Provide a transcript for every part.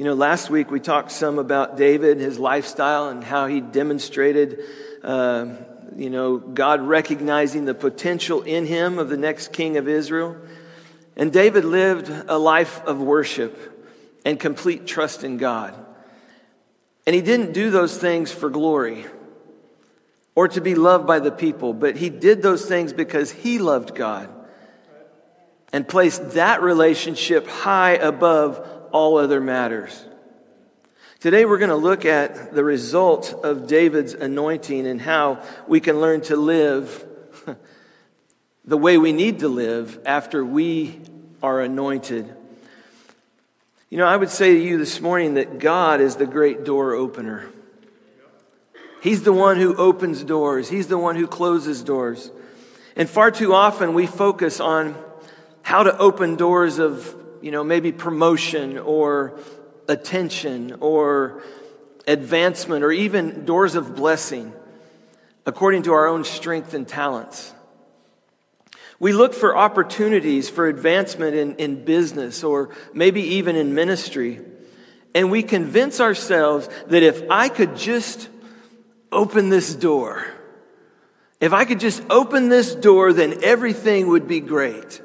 You know, last week we talked some about David, his lifestyle, and how he demonstrated, uh, you know, God recognizing the potential in him of the next king of Israel. And David lived a life of worship and complete trust in God. And he didn't do those things for glory or to be loved by the people, but he did those things because he loved God and placed that relationship high above all other matters. Today we're going to look at the result of David's anointing and how we can learn to live the way we need to live after we are anointed. You know, I would say to you this morning that God is the great door opener. He's the one who opens doors, He's the one who closes doors. And far too often we focus on how to open doors of, you know, maybe promotion or attention or advancement or even doors of blessing according to our own strength and talents. We look for opportunities for advancement in, in business or maybe even in ministry. And we convince ourselves that if I could just open this door, if I could just open this door, then everything would be great.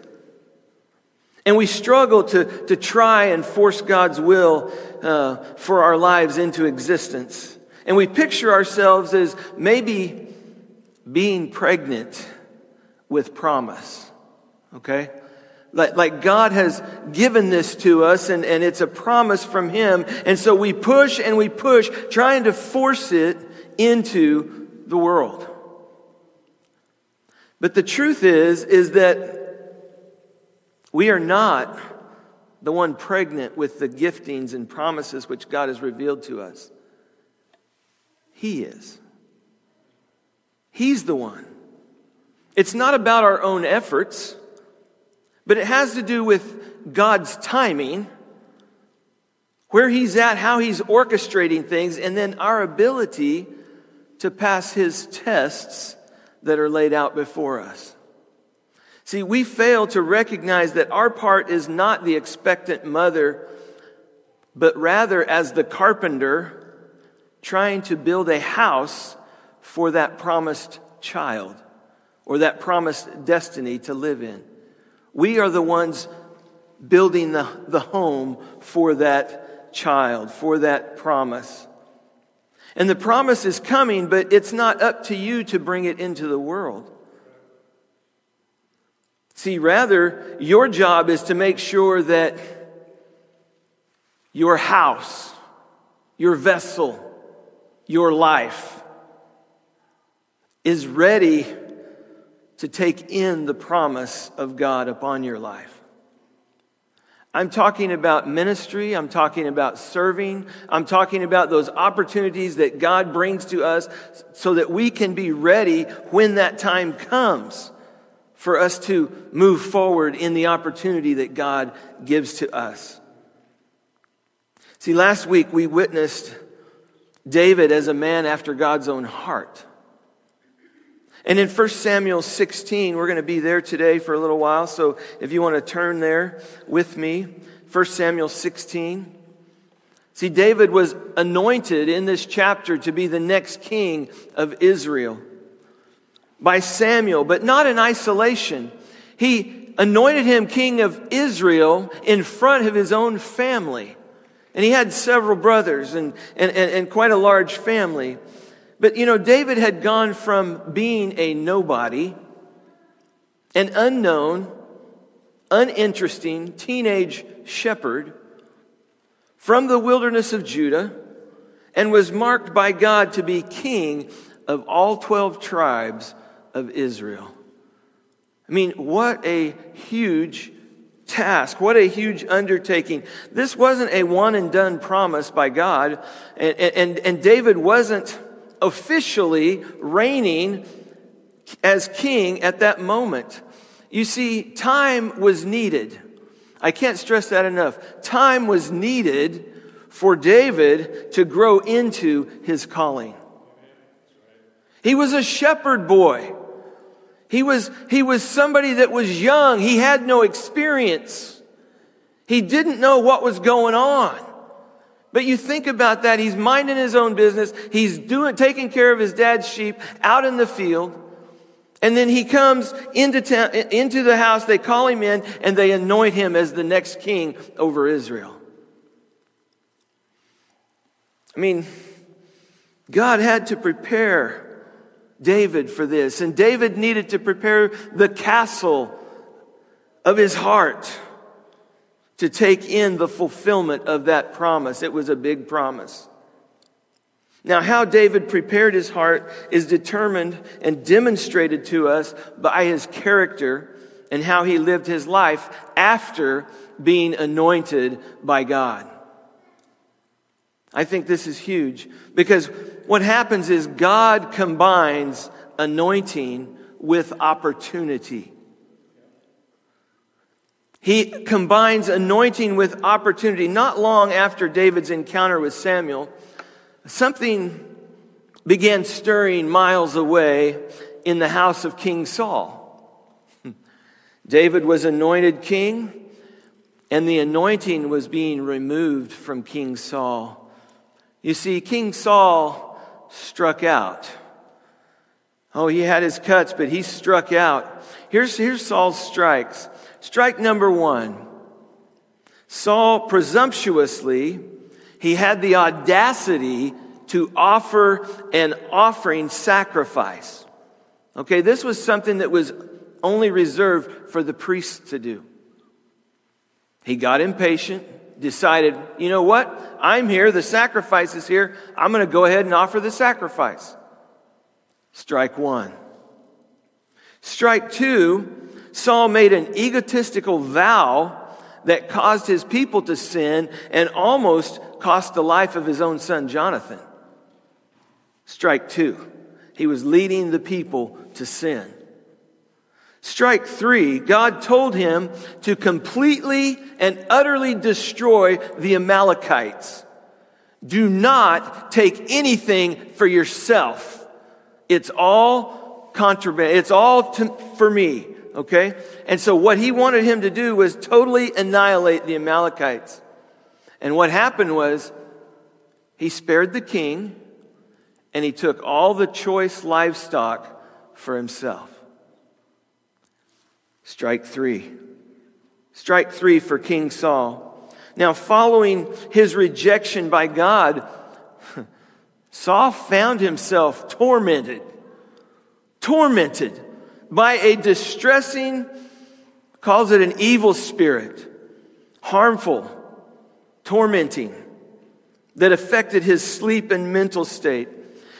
And we struggle to, to try and force God's will uh, for our lives into existence. And we picture ourselves as maybe being pregnant with promise. Okay? Like, like God has given this to us and, and it's a promise from Him. And so we push and we push, trying to force it into the world. But the truth is, is that we are not the one pregnant with the giftings and promises which God has revealed to us. He is. He's the one. It's not about our own efforts, but it has to do with God's timing, where He's at, how He's orchestrating things, and then our ability to pass His tests that are laid out before us. See, we fail to recognize that our part is not the expectant mother, but rather as the carpenter trying to build a house for that promised child or that promised destiny to live in. We are the ones building the, the home for that child, for that promise. And the promise is coming, but it's not up to you to bring it into the world. See, rather, your job is to make sure that your house, your vessel, your life is ready to take in the promise of God upon your life. I'm talking about ministry. I'm talking about serving. I'm talking about those opportunities that God brings to us so that we can be ready when that time comes for us to move forward in the opportunity that God gives to us. See, last week we witnessed David as a man after God's own heart. And in 1 Samuel 16, we're going to be there today for a little while. So if you want to turn there with me, 1 Samuel 16. See, David was anointed in this chapter to be the next king of Israel by Samuel, but not in isolation. He anointed him king of Israel in front of his own family. And he had several brothers and, and, and, and quite a large family. But you know, David had gone from being a nobody, an unknown, uninteresting teenage shepherd from the wilderness of Judah and was marked by God to be king of all 12 tribes of Israel. I mean, what a huge task. What a huge undertaking. This wasn't a one and done promise by God. And, and, and David wasn't officially reigning as king at that moment. You see, time was needed. I can't stress that enough. Time was needed for David to grow into his calling. He was a shepherd boy. He was, he was somebody that was young. He had no experience. He didn't know what was going on. But you think about that, he's minding his own business. He's doing, taking care of his dad's sheep out in the field. And then he comes into town, into the house. They call him in and they anoint him as the next king over Israel. I mean, God had to prepare David for this. And David needed to prepare the castle of his heart to take in the fulfillment of that promise. It was a big promise. Now, how David prepared his heart is determined and demonstrated to us by his character and how he lived his life after being anointed by God. I think this is huge because what happens is God combines anointing with opportunity. He combines anointing with opportunity. Not long after David's encounter with Samuel, something began stirring miles away in the house of King Saul. David was anointed king, and the anointing was being removed from King Saul. You see, King Saul struck out. Oh, he had his cuts, but he struck out. Here's, here's Saul's strikes. Strike number one Saul presumptuously, he had the audacity to offer an offering sacrifice. Okay, this was something that was only reserved for the priests to do. He got impatient, decided, you know what? I'm here, the sacrifice is here. I'm going to go ahead and offer the sacrifice. Strike one. Strike two, Saul made an egotistical vow that caused his people to sin and almost cost the life of his own son Jonathan. Strike two, he was leading the people to sin. Strike three, God told him to completely and utterly destroy the Amalekites. Do not take anything for yourself. It's all contraband. It's all to, for me. Okay? And so what he wanted him to do was totally annihilate the Amalekites. And what happened was he spared the king and he took all the choice livestock for himself. Strike three. Strike three for King Saul. Now, following his rejection by God, Saul found himself tormented. Tormented by a distressing, calls it an evil spirit, harmful, tormenting, that affected his sleep and mental state.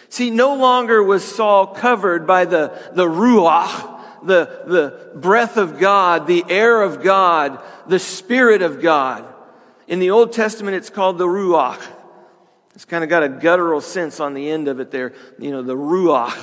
See, no longer was Saul covered by the, the ruach, the, the breath of God, the air of God, the spirit of God. In the Old Testament, it's called the ruach. It's kind of got a guttural sense on the end of it there, you know, the ruach.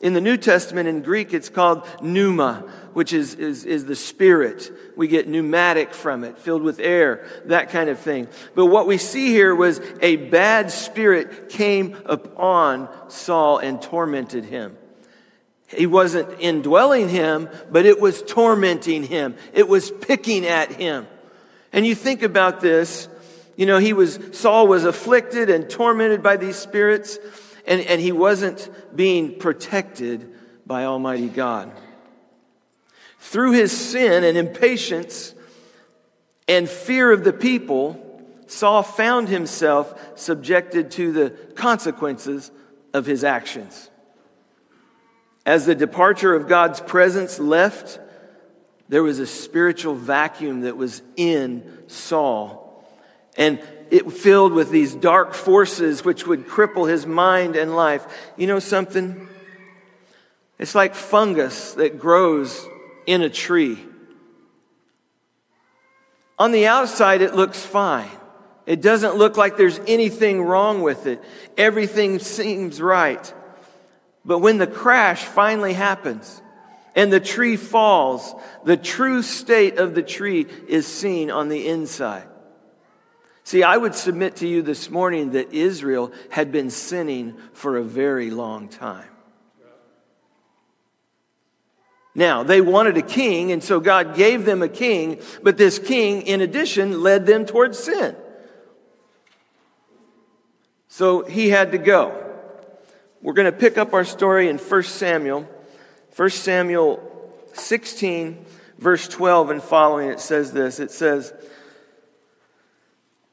In the New Testament, in Greek, it's called pneuma, which is, is, is the spirit. We get pneumatic from it, filled with air, that kind of thing. But what we see here was a bad spirit came upon Saul and tormented him. He wasn't indwelling him, but it was tormenting him. It was picking at him. And you think about this, you know, he was, Saul was afflicted and tormented by these spirits and, and he wasn't being protected by Almighty God. Through his sin and impatience and fear of the people, Saul found himself subjected to the consequences of his actions. As the departure of God's presence left, there was a spiritual vacuum that was in Saul. And it filled with these dark forces which would cripple his mind and life. You know something? It's like fungus that grows in a tree. On the outside, it looks fine. It doesn't look like there's anything wrong with it. Everything seems right. But when the crash finally happens and the tree falls, the true state of the tree is seen on the inside. See, I would submit to you this morning that Israel had been sinning for a very long time. Now, they wanted a king, and so God gave them a king, but this king, in addition, led them towards sin. So he had to go. We're going to pick up our story in 1 Samuel. 1 Samuel 16, verse 12 and following, it says this. It says,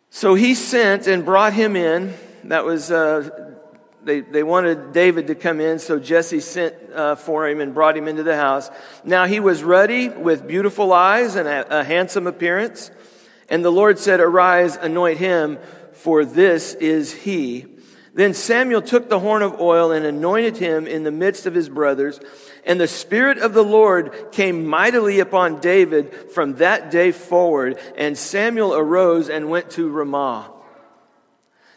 So he sent and brought him in. That was, uh, they, they wanted David to come in, so Jesse sent uh, for him and brought him into the house. Now he was ruddy with beautiful eyes and a, a handsome appearance. And the Lord said, Arise, anoint him, for this is he. Then Samuel took the horn of oil and anointed him in the midst of his brothers. And the Spirit of the Lord came mightily upon David from that day forward. And Samuel arose and went to Ramah.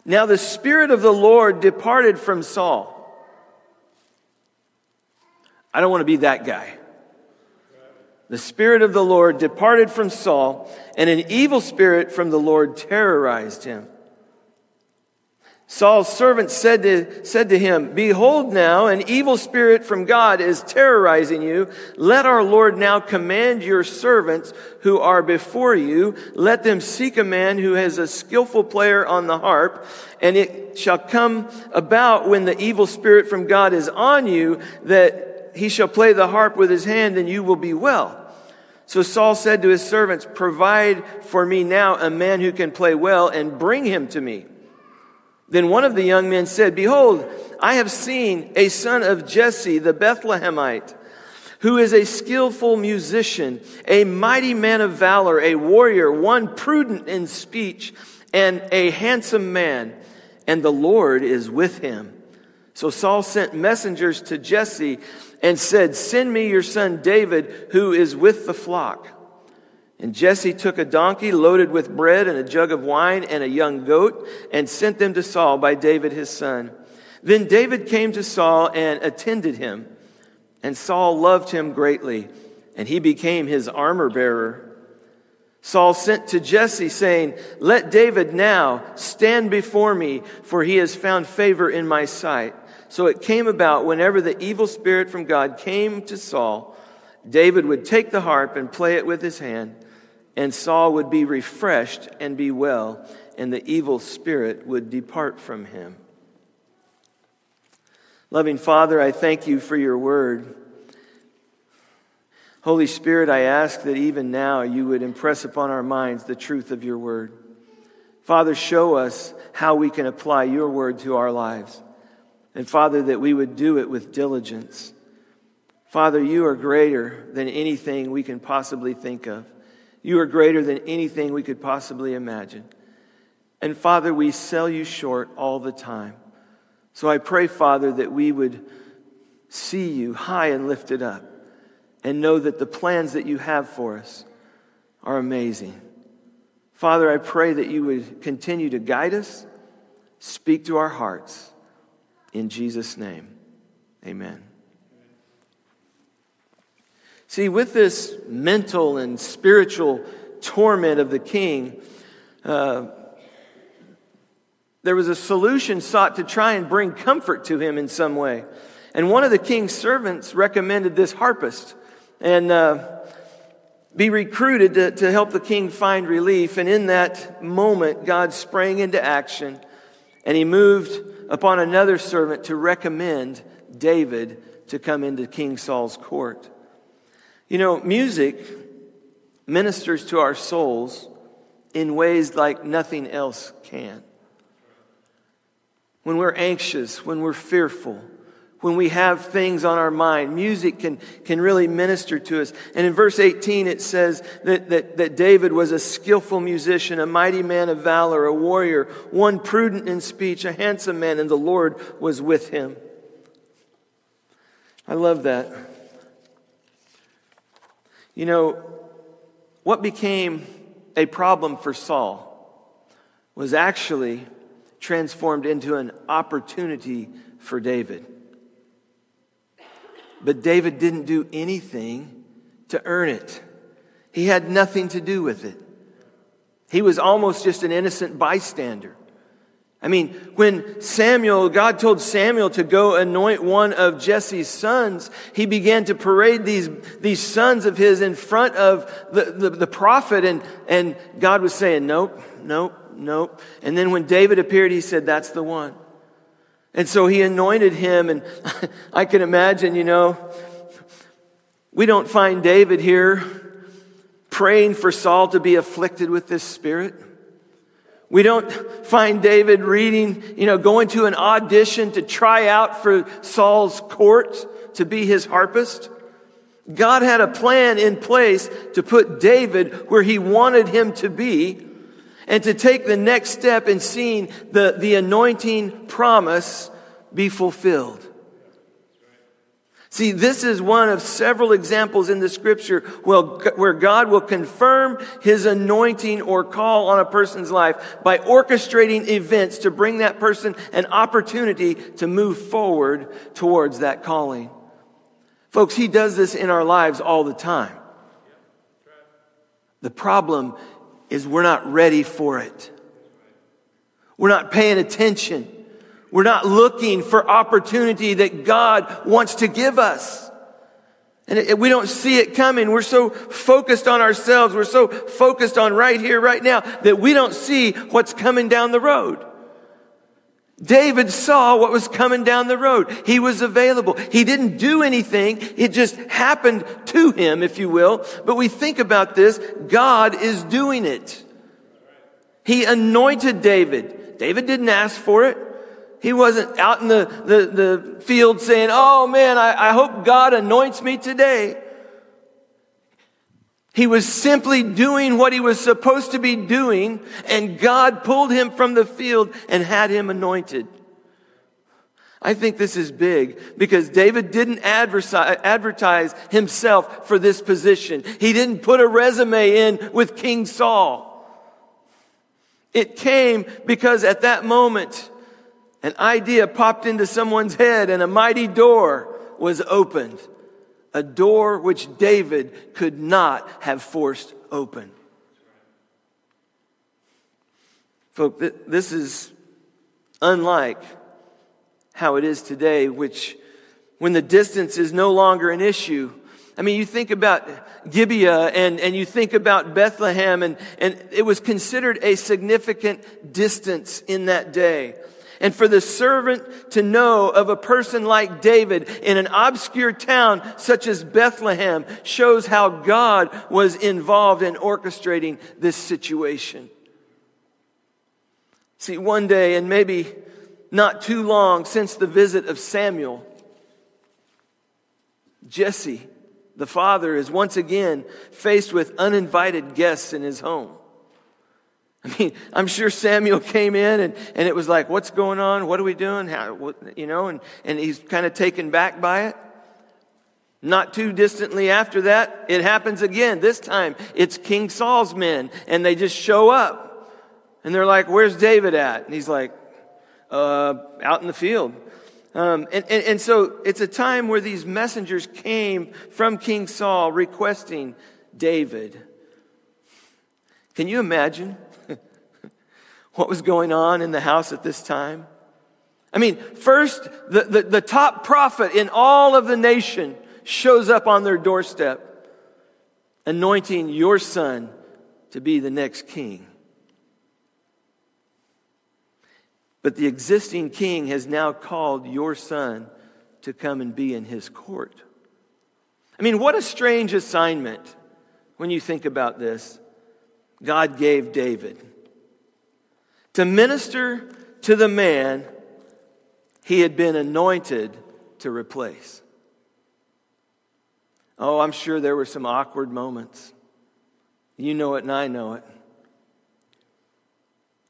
Now the Spirit of the Lord departed from Saul. I don't want to be that guy. The Spirit of the Lord departed from Saul, and an evil spirit from the Lord terrorized him. Saul's servant said to, said to him, Behold now, an evil spirit from God is terrorizing you. Let our Lord now command your servants who are before you. Let them seek a man who has a skillful player on the harp. And it shall come about when the evil spirit from God is on you that he shall play the harp with his hand and you will be well. So Saul said to his servants, Provide for me now a man who can play well and bring him to me. Then one of the young men said, Behold, I have seen a son of Jesse the Bethlehemite, who is a skillful musician, a mighty man of valor, a warrior, one prudent in speech, and a handsome man, and the Lord is with him. So Saul sent messengers to Jesse and said, Send me your son David, who is with the flock. And Jesse took a donkey loaded with bread and a jug of wine and a young goat and sent them to Saul by David his son. Then David came to Saul and attended him. And Saul loved him greatly, and he became his armor bearer. Saul sent to Jesse, saying, Let David now stand before me, for he has found favor in my sight. So it came about whenever the evil spirit from God came to Saul, David would take the harp and play it with his hand and Saul would be refreshed and be well, and the evil spirit would depart from him. Loving Father, I thank you for your word. Holy Spirit, I ask that even now you would impress upon our minds the truth of your word. Father, show us how we can apply your word to our lives. And Father, that we would do it with diligence. Father, you are greater than anything we can possibly think of. You are greater than anything we could possibly imagine. And Father, we sell you short all the time. So I pray, Father, that we would see you high and lifted up and know that the plans that you have for us are amazing. Father, I pray that you would continue to guide us, speak to our hearts. In Jesus' name, amen. See, with this mental and spiritual torment of the king, uh, there was a solution sought to try and bring comfort to him in some way. And one of the king's servants recommended this harpist and uh, be recruited to, to help the king find relief. And in that moment, God sprang into action and he moved upon another servant to recommend David to come into King Saul's court. You know, music ministers to our souls in ways like nothing else can. When we're anxious, when we're fearful, when we have things on our mind, music can, can really minister to us. And in verse 18, it says that, that, that David was a skillful musician, a mighty man of valor, a warrior, one prudent in speech, a handsome man, and the Lord was with him. I love that. You know, what became a problem for Saul was actually transformed into an opportunity for David. But David didn't do anything to earn it. He had nothing to do with it. He was almost just an innocent bystander. I mean, when Samuel, God told Samuel to go anoint one of Jesse's sons, he began to parade these, these sons of his in front of the, the, the prophet, and, and God was saying, Nope, nope, nope. And then when David appeared, he said, That's the one. And so he anointed him, and I can imagine, you know, we don't find David here praying for Saul to be afflicted with this spirit. We don't find David reading, you know, going to an audition to try out for Saul's court to be his harpist. God had a plan in place to put David where he wanted him to be and to take the next step in seeing the, the anointing promise be fulfilled. See, this is one of several examples in the scripture where God will confirm his anointing or call on a person's life by orchestrating events to bring that person an opportunity to move forward towards that calling. Folks, he does this in our lives all the time. The problem is we're not ready for it. We're not paying attention. We're not looking for opportunity that God wants to give us. And we don't see it coming. We're so focused on ourselves. We're so focused on right here, right now, that we don't see what's coming down the road. David saw what was coming down the road. He was available. He didn't do anything. It just happened to him, if you will. But we think about this. God is doing it. He anointed David. David didn't ask for it. He wasn't out in the, the, the field saying, Oh man, I, I hope God anoints me today. He was simply doing what he was supposed to be doing, and God pulled him from the field and had him anointed. I think this is big because David didn't advertise himself for this position. He didn't put a resume in with King Saul. It came because at that moment, an idea popped into someone's head and a mighty door was opened. A door which David could not have forced open. Folks, this is unlike how it is today, which when the distance is no longer an issue. I mean, you think about Gibeah and, and you think about Bethlehem, and, and it was considered a significant distance in that day and for the servant to know of a person like David in an obscure town such as Bethlehem shows how God was involved in orchestrating this situation. See, one day, and maybe not too long since the visit of Samuel, Jesse, the father, is once again faced with uninvited guests in his home. I mean, I'm sure Samuel came in and, and it was like, what's going on? What are we doing? How, what, you know, and, and he's kind of taken back by it. Not too distantly after that, it happens again. This time, it's King Saul's men, and they just show up. And they're like, Where's David at? And he's like, uh, Out in the field. Um, and, and, and so it's a time where these messengers came from King Saul requesting David. Can you imagine? what was going on in the house at this time? I mean, first, the, the, the, top prophet in all of the nation shows up on their doorstep, anointing your son to be the next king. But the existing king has now called your son to come and be in his court. I mean, what a strange assignment when you think about this. God gave David to minister to the man he had been anointed to replace. Oh, I'm sure there were some awkward moments. You know it, and I know it.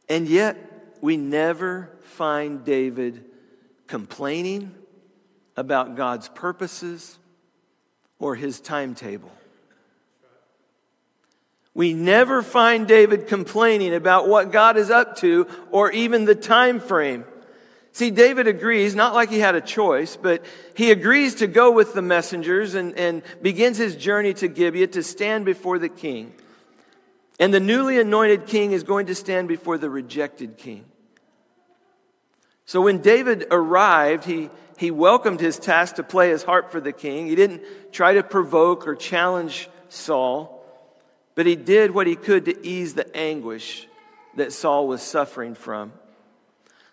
And yet, we never find David complaining about God's purposes or his timetable. We never find David complaining about what God is up to or even the time frame. See, David agrees, not like he had a choice, but he agrees to go with the messengers and, and begins his journey to Gibeah to stand before the king. And the newly anointed king is going to stand before the rejected king. So when David arrived, he, he welcomed his task to play his harp for the king. He didn't try to provoke or challenge Saul, but he did what he could to ease the anguish that Saul was suffering from.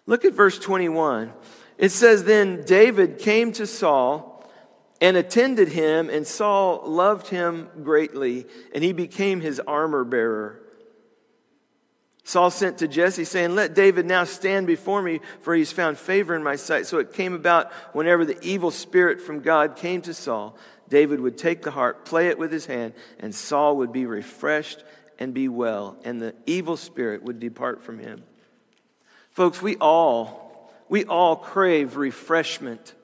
Look at verse 21. It says, Then David came to Saul and attended him, and Saul loved him greatly, and he became his armor bearer. Saul sent to Jesse, saying, Let David now stand before me, for he's found favor in my sight. So it came about whenever the evil spirit from God came to Saul, David would take the harp, play it with his hand, and Saul would be refreshed and be well, and the evil spirit would depart from him. Folks, we all, we all crave refreshment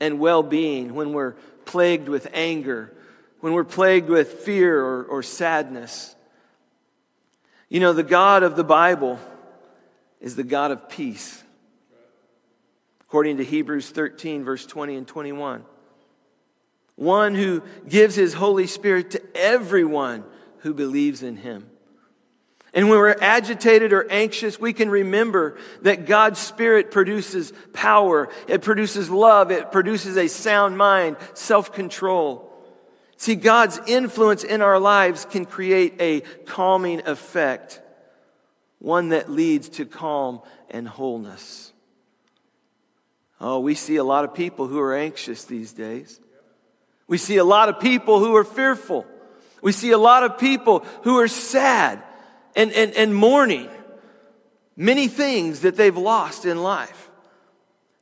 and well being when we're plagued with anger, when we're plagued with fear or, or sadness. You know, the God of the Bible is the God of peace, according to Hebrews 13, verse 20 and 21. One who gives his Holy Spirit to everyone who believes in him. And when we're agitated or anxious, we can remember that God's Spirit produces power. It produces love. It produces a sound mind, self control. See, God's influence in our lives can create a calming effect, one that leads to calm and wholeness. Oh, we see a lot of people who are anxious these days. We see a lot of people who are fearful. We see a lot of people who are sad and, and, and mourning many things that they've lost in life.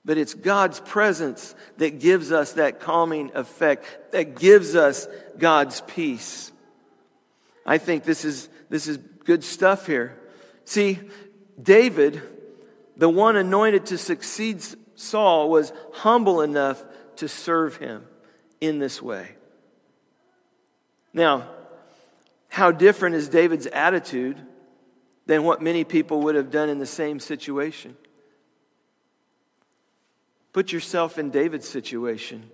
But it's God's presence that gives us that calming effect, that gives us God's peace. I think this is, this is good stuff here. See, David, the one anointed to succeed Saul, was humble enough to serve him in this way. Now, how different is David's attitude than what many people would have done in the same situation? Put yourself in David's situation.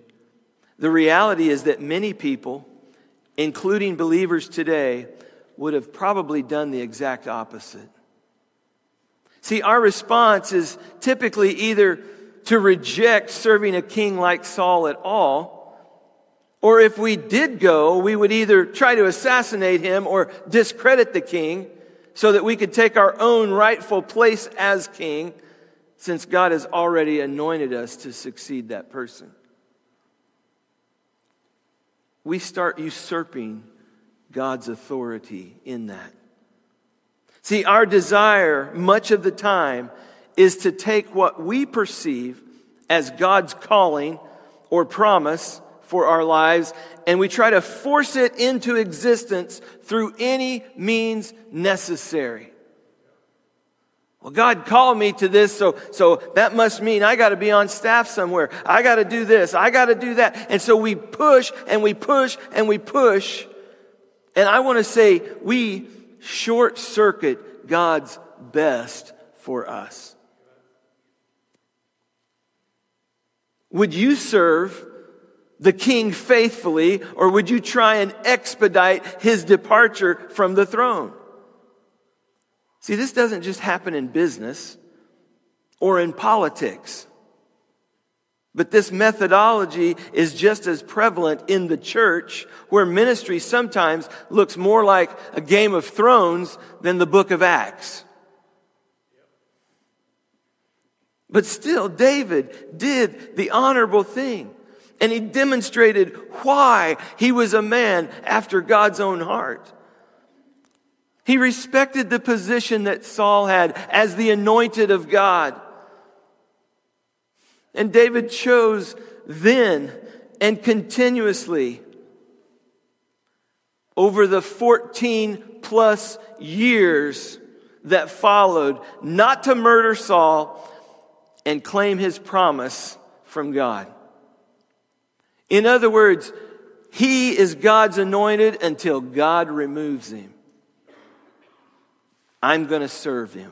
The reality is that many people, including believers today, would have probably done the exact opposite. See, our response is typically either to reject serving a king like Saul at all or if we did go, we would either try to assassinate him or discredit the king so that we could take our own rightful place as king since God has already anointed us to succeed that person. We start usurping God's authority in that. See, our desire much of the time is to take what we perceive as God's calling or promise for our lives, and we try to force it into existence through any means necessary. Well, God called me to this, so, so that must mean I got to be on staff somewhere. I got to do this. I got to do that. And so we push and we push and we push. And I want to say we short circuit God's best for us. Would you serve the king faithfully, or would you try and expedite his departure from the throne? See, this doesn't just happen in business or in politics. But this methodology is just as prevalent in the church, where ministry sometimes looks more like a game of thrones than the book of Acts. But still, David did the honorable thing. And he demonstrated why he was a man after God's own heart. He respected the position that Saul had as the anointed of God. And David chose then and continuously over the 14 plus years that followed not to murder Saul and claim his promise from God. In other words, he is God's anointed until God removes him. I'm going to serve him.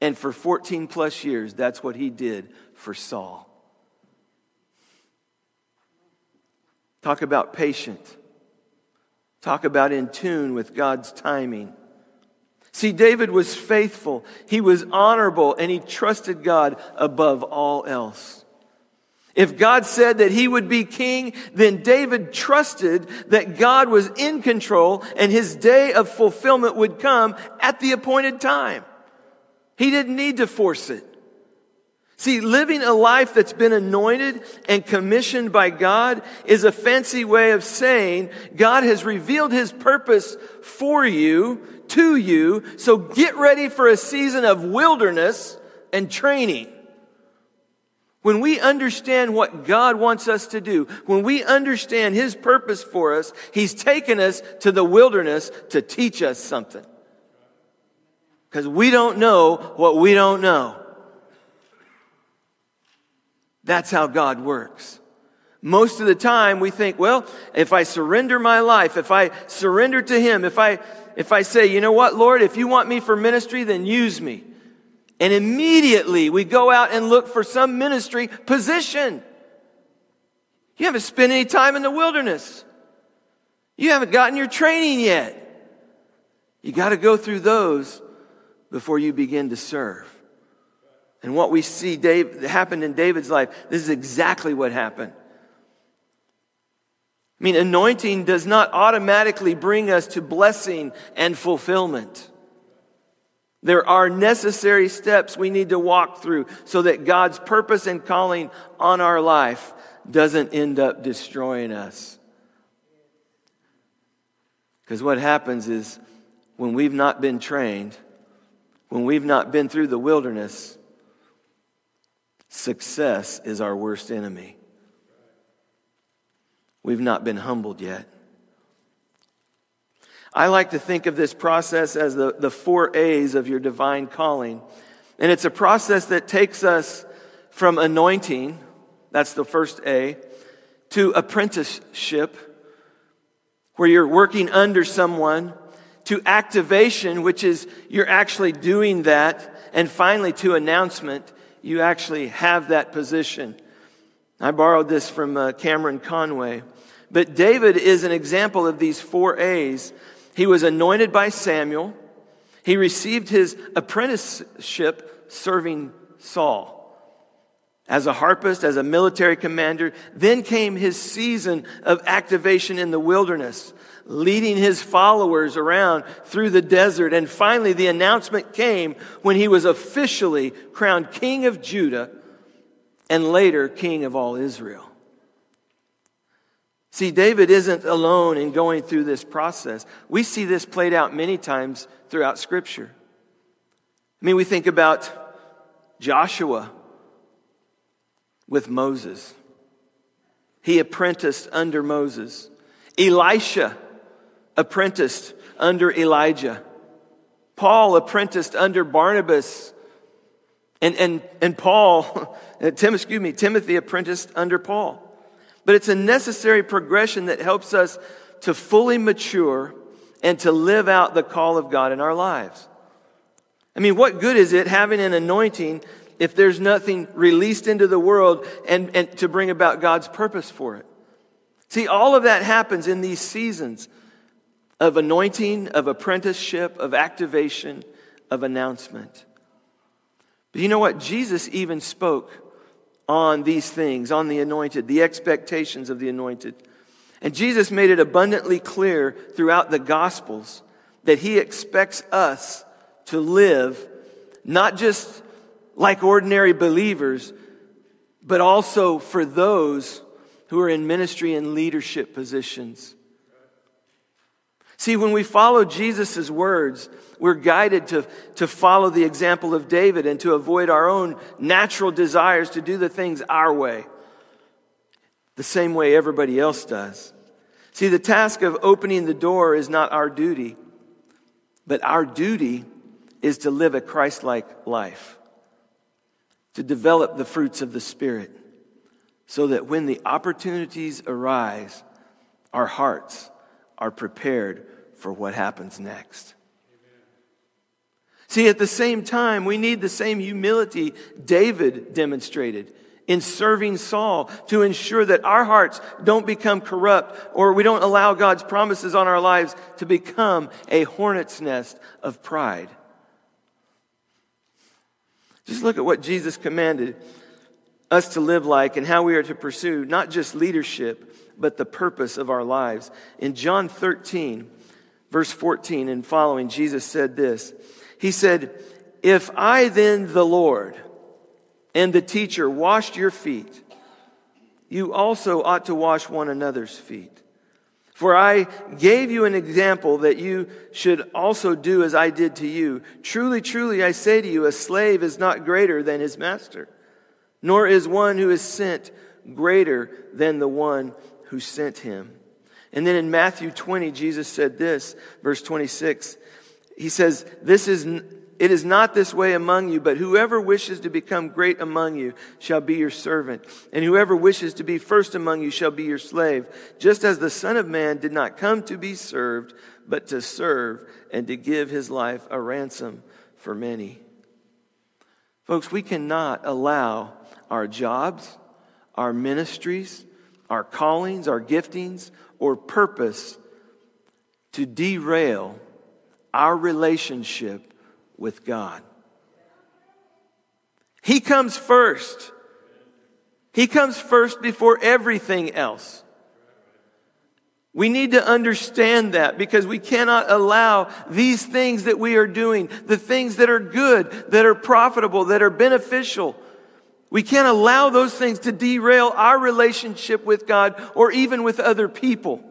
And for 14 plus years, that's what he did for Saul. Talk about patient. Talk about in tune with God's timing. See, David was faithful, he was honorable, and he trusted God above all else. If God said that he would be king, then David trusted that God was in control and his day of fulfillment would come at the appointed time. He didn't need to force it. See, living a life that's been anointed and commissioned by God is a fancy way of saying God has revealed his purpose for you, to you, so get ready for a season of wilderness and training. When we understand what God wants us to do, when we understand His purpose for us, He's taken us to the wilderness to teach us something. Because we don't know what we don't know. That's how God works. Most of the time we think, well, if I surrender my life, if I surrender to Him, if I, if I say, you know what, Lord, if you want me for ministry, then use me. And immediately we go out and look for some ministry position. You haven't spent any time in the wilderness. You haven't gotten your training yet. You got to go through those before you begin to serve. And what we see Dave, happened in David's life, this is exactly what happened. I mean, anointing does not automatically bring us to blessing and fulfillment. There are necessary steps we need to walk through so that God's purpose and calling on our life doesn't end up destroying us. Because what happens is when we've not been trained, when we've not been through the wilderness, success is our worst enemy. We've not been humbled yet. I like to think of this process as the, the four A's of your divine calling. And it's a process that takes us from anointing, that's the first A, to apprenticeship, where you're working under someone, to activation, which is you're actually doing that, and finally to announcement, you actually have that position. I borrowed this from uh, Cameron Conway. But David is an example of these four A's he was anointed by Samuel. He received his apprenticeship serving Saul as a harpist, as a military commander. Then came his season of activation in the wilderness, leading his followers around through the desert. And finally, the announcement came when he was officially crowned king of Judah and later king of all Israel. See, David isn't alone in going through this process. We see this played out many times throughout Scripture. I mean, we think about Joshua with Moses. He apprenticed under Moses. Elisha apprenticed under Elijah. Paul apprenticed under Barnabas. And, and, and Paul, Tim, excuse me, Timothy apprenticed under Paul. But it's a necessary progression that helps us to fully mature and to live out the call of God in our lives. I mean, what good is it having an anointing if there's nothing released into the world and, and to bring about God's purpose for it? See, all of that happens in these seasons of anointing, of apprenticeship, of activation, of announcement. But you know what? Jesus even spoke on these things, on the anointed, the expectations of the anointed. And Jesus made it abundantly clear throughout the Gospels that he expects us to live not just like ordinary believers, but also for those who are in ministry and leadership positions. See, when we follow Jesus' words, we're guided to, to follow the example of David and to avoid our own natural desires to do the things our way, the same way everybody else does. See, the task of opening the door is not our duty, but our duty is to live a Christ like life, to develop the fruits of the Spirit, so that when the opportunities arise, our hearts are prepared for what happens next. See, at the same time, we need the same humility David demonstrated in serving Saul to ensure that our hearts don't become corrupt or we don't allow God's promises on our lives to become a hornet's nest of pride. Just look at what Jesus commanded us to live like and how we are to pursue not just leadership, but the purpose of our lives. In John 13, verse 14 and following, Jesus said this He said, If I then, the Lord, and the teacher washed your feet, you also ought to wash one another's feet. For I gave you an example that you should also do as I did to you. Truly, truly, I say to you, a slave is not greater than his master, nor is one who is sent greater than the one who sent him. And then in Matthew 20, Jesus said this, verse 26. He says, This is it is not this way among you, but whoever wishes to become great among you shall be your servant, and whoever wishes to be first among you shall be your slave, just as the Son of Man did not come to be served, but to serve and to give his life a ransom for many. Folks, we cannot allow our jobs, our ministries, our callings, our giftings, or purpose to derail our relationship with God. He comes first. He comes first before everything else. We need to understand that because we cannot allow these things that we are doing, the things that are good, that are profitable, that are beneficial, we can't allow those things to derail our relationship with God or even with other people.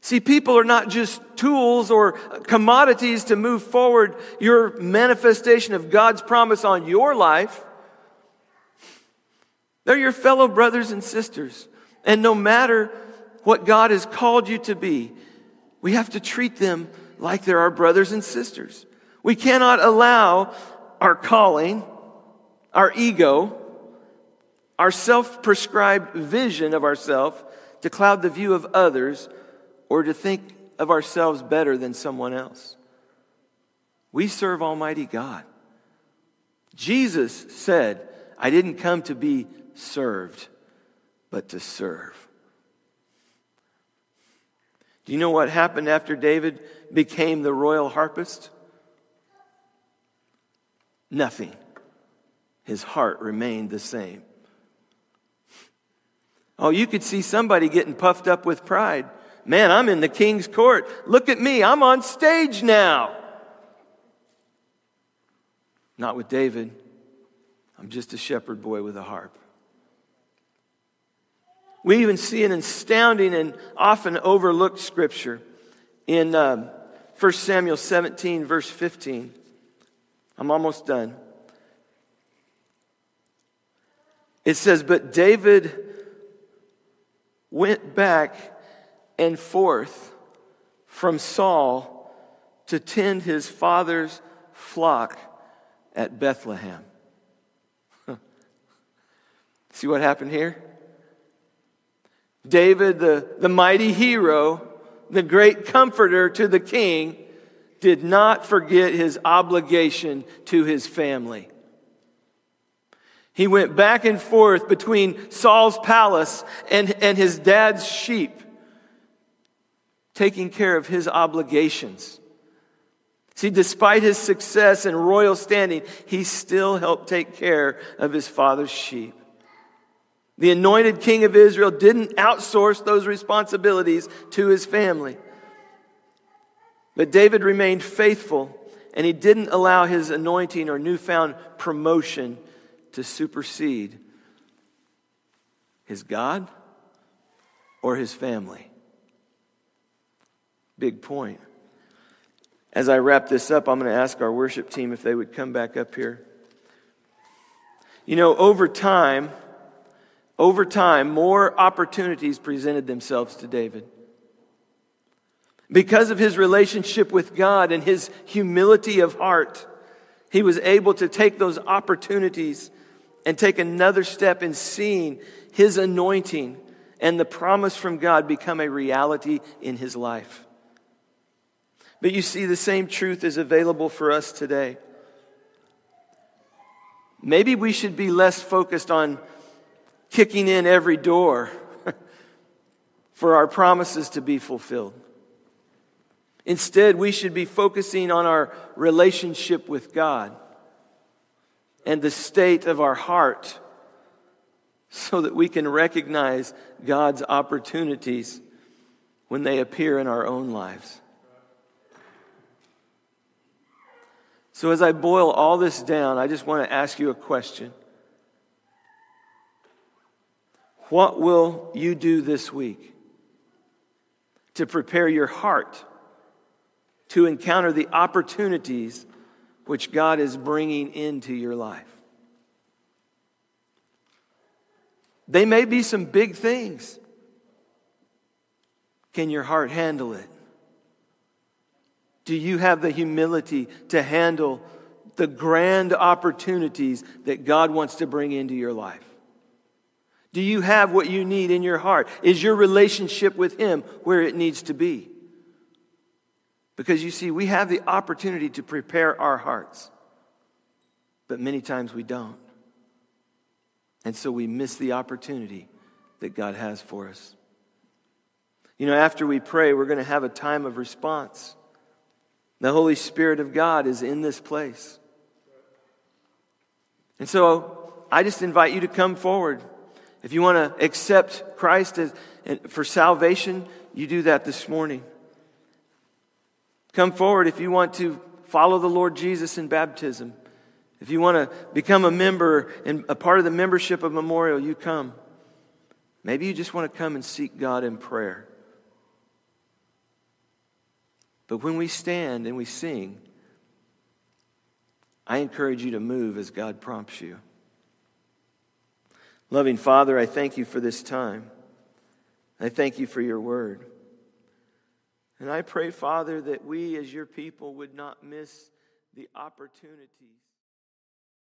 See, people are not just tools or commodities to move forward your manifestation of God's promise on your life. They're your fellow brothers and sisters. And no matter what God has called you to be, we have to treat them like they're our brothers and sisters. We cannot allow our calling, our ego, our self prescribed vision of ourselves to cloud the view of others or to think of ourselves better than someone else. We serve Almighty God. Jesus said, I didn't come to be served, but to serve. Do you know what happened after David became the royal harpist? Nothing. His heart remained the same. Oh, you could see somebody getting puffed up with pride. Man, I'm in the king's court. Look at me. I'm on stage now. Not with David. I'm just a shepherd boy with a harp. We even see an astounding and often overlooked scripture in uh, 1 Samuel 17, verse 15. I'm almost done. It says, But David went back and forth from Saul to tend his father's flock at Bethlehem. See what happened here? David, the, the mighty hero, the great comforter to the king, did not forget his obligation to his family. He went back and forth between Saul's palace and, and his dad's sheep taking care of his obligations. See, despite his success and royal standing, he still helped take care of his father's sheep. The anointed king of Israel didn't outsource those responsibilities to his family. But David remained faithful and he didn't allow his anointing or newfound promotion to supersede his God or his family. Big point. As I wrap this up, I'm going to ask our worship team if they would come back up here. You know, over time, over time, more opportunities presented themselves to David. Because of his relationship with God and his humility of heart, he was able to take those opportunities and take another step in seeing his anointing and the promise from God become a reality in his life. But you see, the same truth is available for us today. Maybe we should be less focused on kicking in every door for our promises to be fulfilled. Instead, we should be focusing on our relationship with God and the state of our heart so that we can recognize God's opportunities when they appear in our own lives. So, as I boil all this down, I just want to ask you a question. What will you do this week to prepare your heart to encounter the opportunities which God is bringing into your life. They may be some big things. Can your heart handle it? Do you have the humility to handle the grand opportunities that God wants to bring into your life? Do you have what you need in your heart? Is your relationship with Him where it needs to be? Because you see, we have the opportunity to prepare our hearts, but many times we don't. And so we miss the opportunity that God has for us. You know, after we pray, we're going to have a time of response. The Holy Spirit of God is in this place. And so I just invite you to come forward. If you want to accept Christ as, for salvation, you do that this morning. Come forward if you want to follow the Lord Jesus in baptism. If you want to become a member and a part of the membership of Memorial, you come. Maybe you just want to come and seek God in prayer. But when we stand and we sing, I encourage you to move as God prompts you. Loving Father, I thank you for this time. I thank you for your word. And I pray, Father, that we as your people would not miss the opportunities.